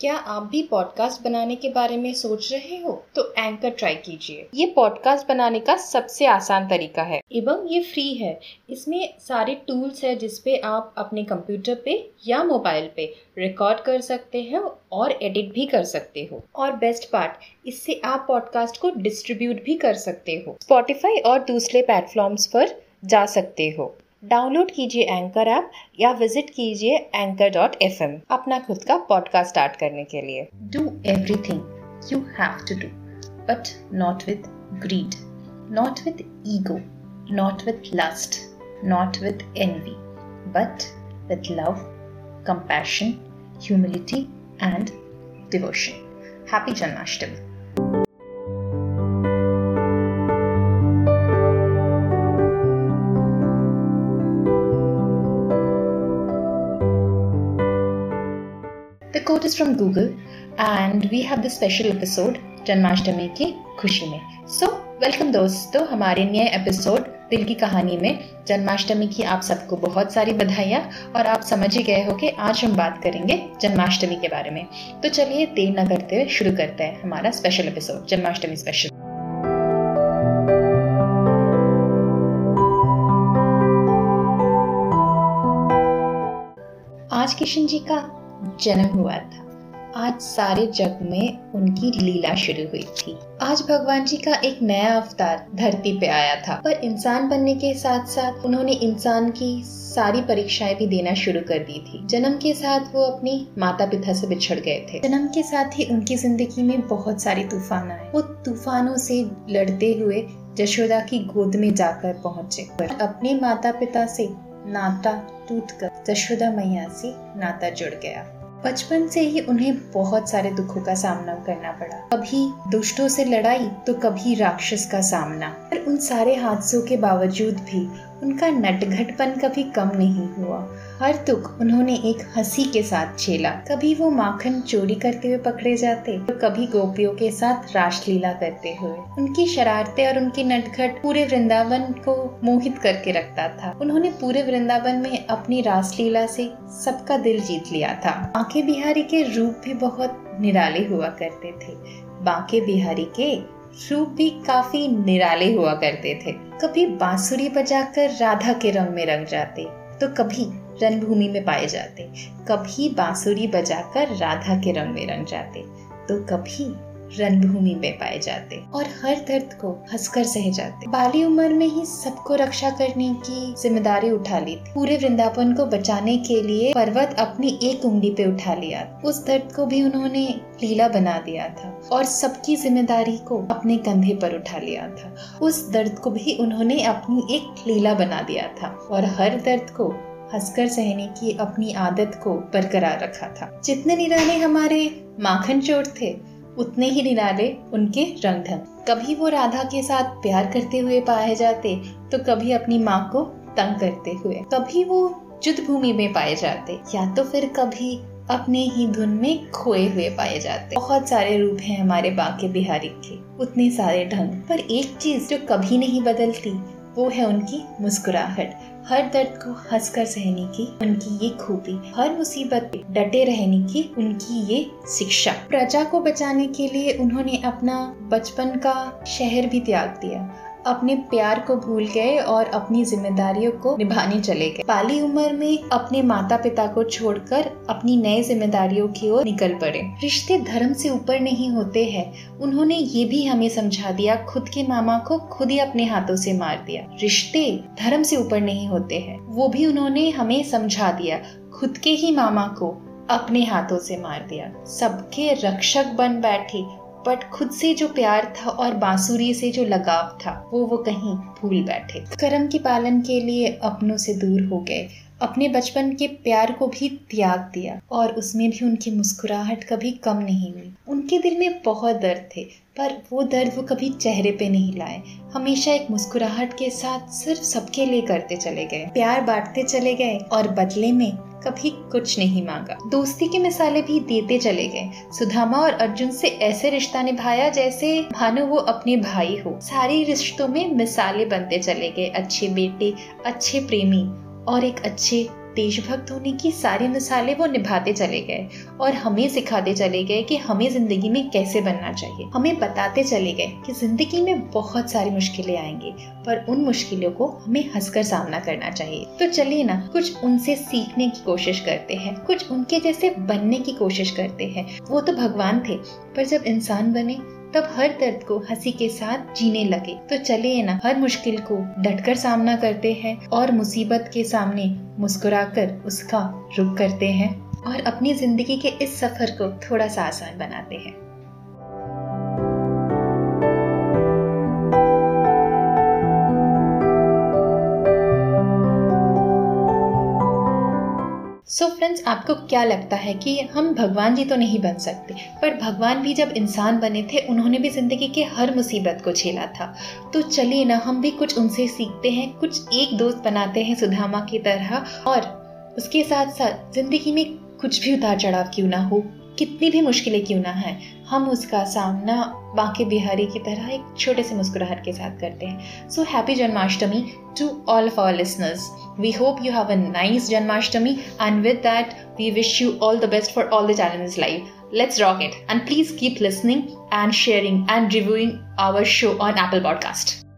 क्या आप भी पॉडकास्ट बनाने के बारे में सोच रहे हो? तो एंकर ट्राई कीजिए। ये पॉडकास्ट बनाने का सबसे आसान तरीका है। एवं ये फ्री है। इसमें सारे टूल्स है जिसपे आप अपने कंप्यूटर पे या मोबाइल पे रिकॉर्ड कर सकते हैं और एडिट भी कर सकते हो। और बेस्ट पार्ट इससे आप पॉडकास्ट को डिस्ट्रीब्यूट भी कर सकते हो। स्पॉटिफाई और दूसरे प्लेटफॉर्म्स पर जा सकते हो। डाउनलोड कीजिए एंकर ऐप या विज़िट कीजिए एंकर डॉट एफ़ एम अपना खुद का पॉडकास्ट स्टार्ट करने के लिए do every thing you have to do but not with greed not with ego not with lust not with envy but with love compassion, humility, and devotion happy Janmashtami! Is from Google, and we have this special episode Janmashtami की खुशी में सो so, welcome दोस्तों हमारे नए episode दिल की कहानी में जन्माष्टमी की आप सबको बहुत सारी बधाइयाँ और आप समझ ही गए हो कि आज हम बात करेंगे जन्माष्टमी के बारे में तो चलिए देर न करते हुए शुरू करते हैं हमारा स्पेशल एपिसोड जन्माष्टमी स्पेशल आज किशन जी का जन्म हुआ था आज सारे जग में उनकी लीला शुरू हुई थी। आज भगवान जी का एक नया अवतार धरती पे आया था। पर इंसान बनने के साथ साथ उन्होंने इंसान की सारी परीक्षाएँ भी देना शुरू कर दी थी। जन्म के साथ वो अपनी माता पिता से बिछड़ गए थे। जन्म के साथ ही उनकी ज़िंदगी में बहुत सारे तूफ़ान आए। वो तूफानों से लड़ते हुए जशोदा की गोद में जाकर पहुँचे। पर अपने माता पिता से नाता टूटकर जशोदा मैया से नाता जुड़ गया। बचपन से ही उन्हें बहुत सारे दुखों का सामना करना पड़ा। कभी दुष्टों से लड़ाई तो कभी राक्षस का सामना। पर उन सारे हादसों के बावजूद भी उनका नटघटपन कभी कम नहीं हुआ। हर दुख उन्होंने एक हँसी के साथ झेला। कभी वो माखन चोरी करते हुए पकड़े जाते तो कभी गोपियों के साथ रासलीला करते हुए। उनकी शरारतें और उनकी नटघट पूरे वृंदावन को मोहित करके रखता था। उन्होंने पूरे वृंदावन में अपनी रासलीला से सबका दिल जीत लिया था। बांके बिहारी के रूप भी बहुत निराले हुआ करते थे। बांके बिहारी के रूप भी काफ़ी निराले हुआ करते थे। कभी बांसुरी बजाकर राधा के रंग में रंग जाते तो कभी रणभूमि में पाए जाते, कभी बांसुरी बजाकर राधा के रंग में रंग जाते तो कभी रणभूमि में पाए जाते और हर दर्द को हंसकर सह जाते। बाली उम्र में ही सबको रक्षा करने की ज़िम्मेदारी उठा ली थी। पूरे वृंदावन को बचाने के लिए पर्वत अपनी एक उंगली पे उठा लिया उस दर्द को भी उन्होंने लीला बना दिया था और सबकी ज़िम्मेदारी को अपने कंधे पर उठा लिया था। उस दर्द को भी उन्होंने अपनी एक लीला बना दिया था और हर दर्द को हंसकर सहने की अपनी आदत को बरकरार रखा था। जितने निराले हमारे माखन चोर थे, उतने ही निराले उनके रंग ढंग कभी वो राधा के साथ प्यार करते हुए पाए जाते तो कभी अपनी माँ को तंग करते हुए। कभी वो युद्ध भूमि में पाए जाते, या तो फिर कभी अपने ही धुन में खोए हुए पाए जाते। बहुत सारे रूप हैं हमारे बाके बिहारी के, उतने सारे ढंग। पर एक चीज़ जो कभी नहीं बदलती वो है उनकी मुस्कुराहट, हर दर्द को हंसकर सहने की, उनकी ये खूबी, हर मुसीबत पे डटे रहने की उनकी ये शिक्षा। प्रजा को बचाने के लिए उन्होंने अपना बचपन का शहर भी त्याग दिया। अपने प्यार को भूल गए और अपनी जिम्मेदारियों को निभाने चले गए। पाली उम्र में अपने माता पिता को छोड़कर अपनी नई जिम्मेदारियों की ओर निकल पड़े। रिश्ते धर्म से ऊपर नहीं होते हैं। उन्होंने ये भी हमें समझा दिया, खुद के मामा को खुद ही अपने हाथों से मार दिया। रिश्ते धर्म से ऊपर नहीं होते हैं। वो भी उन्होंने हमें समझा दिया, खुद के ही मामा को अपने हाथों से मार दिया। सबके रक्षक बन बैठे बट खुद से जो प्यार था और बांसुरी से जो लगाव था, वो वो कहीं भूल बैठे। कर्म के पालन के लिए अपनों से दूर हो गए। अपने बचपन के प्यार को भी त्याग दिया और उसमें भी उनकी मुस्कुराहट कभी कम नहीं हुई। उनके दिल में बहुत दर्द थे, पर वो दर्द वो कभी चेहरे पे नहीं लाए। हमेशा एक मुस्कुराहट के साथ सिर्फ़ सबके लिए करते चले गए। प्यार बांटते चले गए और बदले में कभी कुछ नहीं मांगा। दोस्ती के मिसाले भी देते चले गए। सुधामा और अर्जुन से ऐसे रिश्ता निभाया जैसे भानु वो अपने भाई हो। सारे रिश्तों में मिसाले बनते चले गए। अच्छे बेटे, अच्छे प्रेमी और एक अच्छे देशभक्त होने की सारी मिसालें वो निभाते चले गए और हमें सिखाते चले गए कि हमें ज़िंदगी में कैसे बनना चाहिए। हमें बताते चले गए कि ज़िंदगी में बहुत सारी मुश्किलें आएँगी, पर उन मुश्किलों को हमें हंसकर सामना करना चाहिए। तो चलिए ना, कुछ उनसे सीखने की कोशिश करते हैं। कुछ उनके जैसे बनने की कोशिश करते हैं। वो तो भगवान थे, पर जब इंसान बने तब हर दर्द को हँसी के साथ जीने लगे। तो चलिए ना, हर मुश्किल को डटकर सामना करते हैं और मुसीबत के सामने मुस्कुराकर उसका रुख करते हैं और अपनी ज़िंदगी के इस सफ़र को थोड़ा सा आसान बनाते हैं। सो so फ्रेंड्स आपको क्या लगता है कि हम भगवान जी तो नहीं बन सकते? पर भगवान भी जब इंसान बने थे, उन्होंने भी ज़िंदगी के हर मुसीबत को झेला था। तो चलिए ना, हम भी कुछ उनसे सीखते हैं, कुछ एक दोस्त बनाते हैं सुधामा की तरह, और उसके साथ साथ ज़िंदगी में कुछ भी उतार चढ़ाव क्यों ना हो। कितनी भी मुश्किलें क्यों ना है, हम उसका सामना बाकी बिहारी की तरह एक छोटे से मुस्कुराहट के साथ करते हैं। So happy Janmashtami to all of our listeners we hope you have a nice Janmashtami and with that we wish you all the best for all the challenges life let's rock it and please keep listening and sharing and reviewing our show on apple podcast.